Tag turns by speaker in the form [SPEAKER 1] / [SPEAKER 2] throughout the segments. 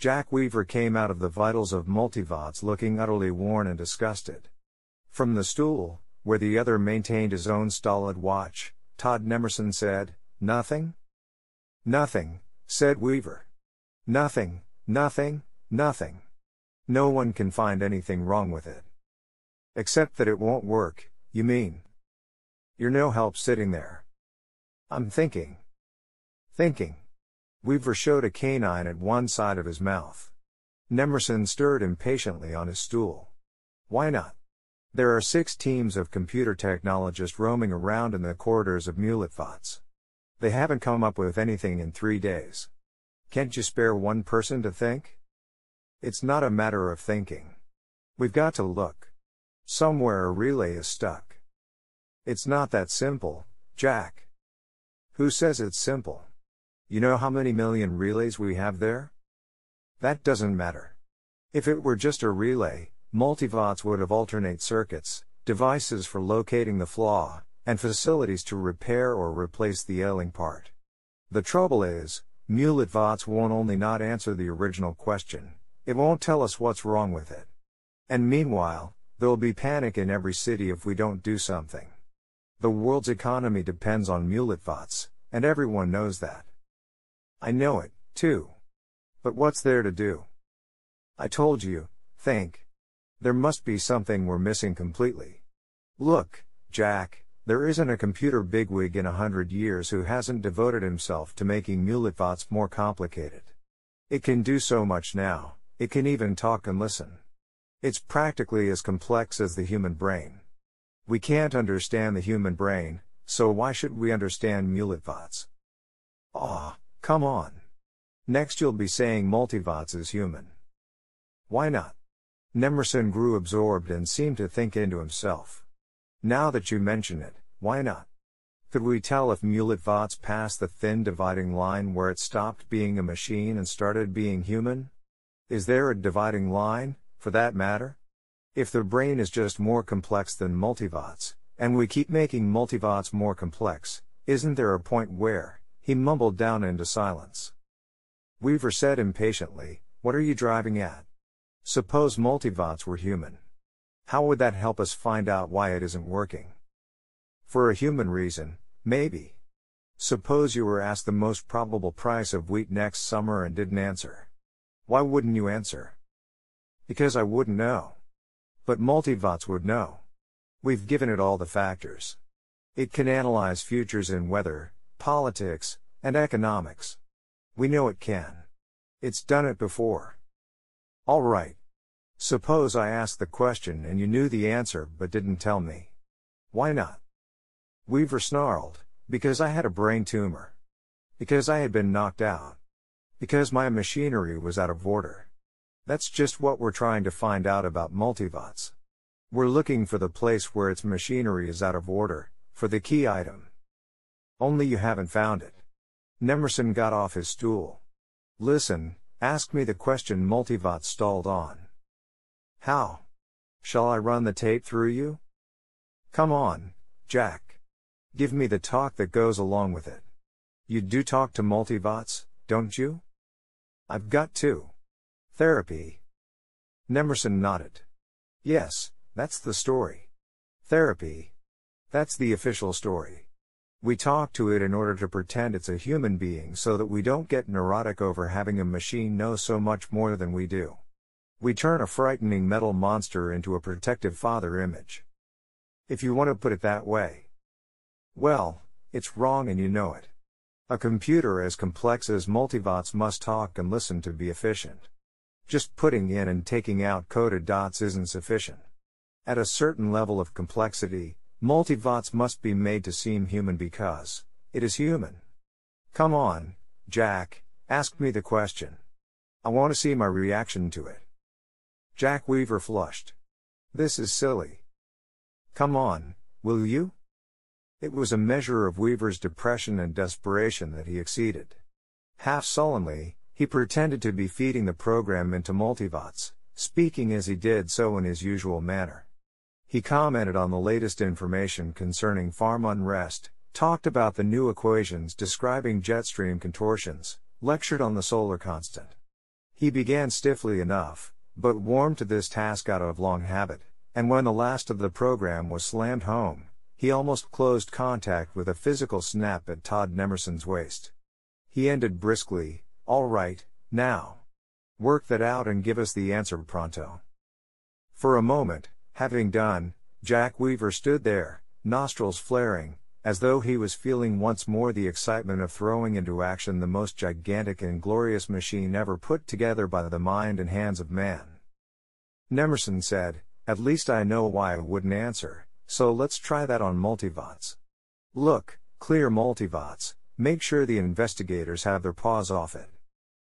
[SPEAKER 1] Jack Weaver came out of the vitals of Multivac looking utterly worn and disgusted. From the stool, where the other maintained his own stolid watch, Todd Nemerson said, Nothing? Nothing, said Weaver. Nothing, nothing, nothing. No one can find anything wrong with it. Except that it won't work, you mean? You're no help sitting there. I'm thinking. Thinking. Weaver showed a canine at one side of his mouth. Nemerson stirred impatiently on his stool. Why not? There are six teams of computer technologists roaming around in the corridors of Multivac. They haven't come up with anything in three days. Can't you spare one person to think? It's not a matter of thinking. We've got to look. Somewhere a relay is stuck. It's not that simple, Jack. Who says it's simple? You know how many million relays we have there? That doesn't matter. If it were just a relay, Multivac would have alternate circuits, devices for locating the flaw, and facilities to repair or replace the ailing part. The trouble is, Multivac won't only not answer the original question, it won't tell us what's wrong with it. And meanwhile, there'll be panic in every city if we don't do something. The world's economy depends on Multivac, and everyone knows that. I know it, too. But what's there to do? I told you, think. There must be something we're missing completely. Look, Jack, there isn't a computer bigwig in a hundred years who hasn't devoted himself to making Multivac more complicated. It can do so much now, it can even talk and listen. It's practically as complex as the human brain. We can't understand the human brain, so why should we understand Multivac? Ah, Come on. Next you'll be saying Multivac is human. Why not? Nemerson grew absorbed and seemed to think into himself. Now that you mention it, why not? Could we tell if Multivac passed the thin dividing line where it stopped being a machine and started being human? Is there a dividing line, for that matter? If the brain is just more complex than Multivac, and we keep making Multivac more complex, isn't there a point where, he mumbled down into silence. Weaver said impatiently, What are you driving at? Suppose Multivac were human. How would that help us find out why it isn't working? For a human reason, maybe. Suppose you were asked the most probable price of wheat next summer and didn't answer. Why wouldn't you answer? Because I wouldn't know. But Multivac would know. We've given it all the factors. It can analyze futures in weather, politics, and economics. We know it can. It's done it before. All right. Suppose I asked the question and you knew the answer but didn't tell me. Why not? Weaver snarled, because I had a brain tumor. Because I had been knocked out. Because my machinery was out of order. That's just what we're trying to find out about Multivac. We're looking for the place where its machinery is out of order, for the key item. Only you haven't found it. Nemerson got off his stool. Listen, ask me the question Multivac stalled on. How? Shall I run the tape through you? Come on, Jack. Give me the talk that goes along with it. You do talk to Multivac, don't you? I've got to. Therapy. Nemerson nodded. Yes, that's the story. Therapy. That's the official story. We talk to it in order to pretend it's a human being so that we don't get neurotic over having a machine know so much more than we do. We turn a frightening metal monster into a protective father image. If you want to put it that way. Well, it's wrong and you know it. A computer as complex as Multivac must talk and listen to be efficient. Just putting in and taking out coded dots isn't sufficient. At a certain level of complexity, Multivac must be made to seem human because it is human. Come on, Jack, ask me the question. I want to see my reaction to it. Jack Weaver flushed. This is silly. Come on, will you? It was a measure of Weaver's depression and desperation that he exceeded. Half sullenly, he pretended to be feeding the program into Multivac, speaking as he did so in his usual manner. He commented on the latest information concerning farm unrest, talked about the new equations describing jet stream contortions, lectured on the solar constant. He began stiffly enough, but warmed to this task out of long habit, and when the last of the program was slammed home, he almost closed contact with a physical snap at Todd Nemerson's waist. He ended briskly, All right, now. Work that out and give us the answer pronto. For a moment, having done, Jack Weaver stood there, nostrils flaring, as though he was feeling once more the excitement of throwing into action the most gigantic and glorious machine ever put together by the mind and hands of man. Nemerson said, At least I know why I wouldn't answer, so let's try that on Multivac. Look, clear Multivac, make sure the investigators have their paws off it.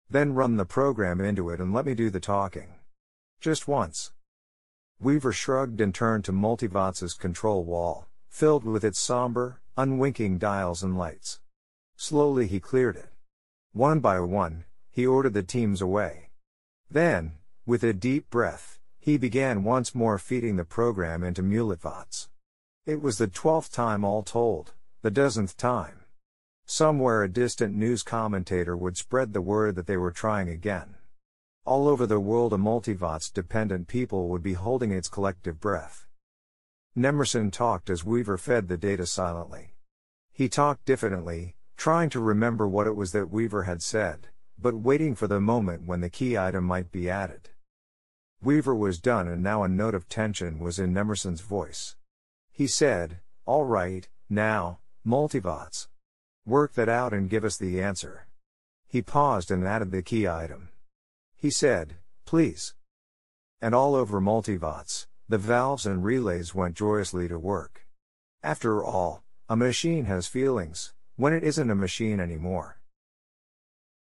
[SPEAKER 1] Then run the program into it and let me do the talking. Just once. Weaver shrugged and turned to Multivac's control wall, filled with its somber, unwinking dials and lights. Slowly he cleared it. One by one, he ordered the teams away. Then, with a deep breath, he began once more feeding the program into Multivac. It was the twelfth time all told, the dozenth time. Somewhere a distant news commentator would spread the word that they were trying again. All over the world, a Multivac dependent people would be holding its collective breath. Nemerson talked as Weaver fed the data silently. He talked diffidently, trying to remember what it was that Weaver had said, but waiting for the moment when the key item might be added. Weaver was done and now a note of tension was in Nemerson's voice. He said, All right, now, Multivac. Work that out and give us the answer. He paused and added the key item. He said, Please. And all over Multivac, the valves and relays went joyously to work. After all, a machine has feelings, when it isn't a machine anymore.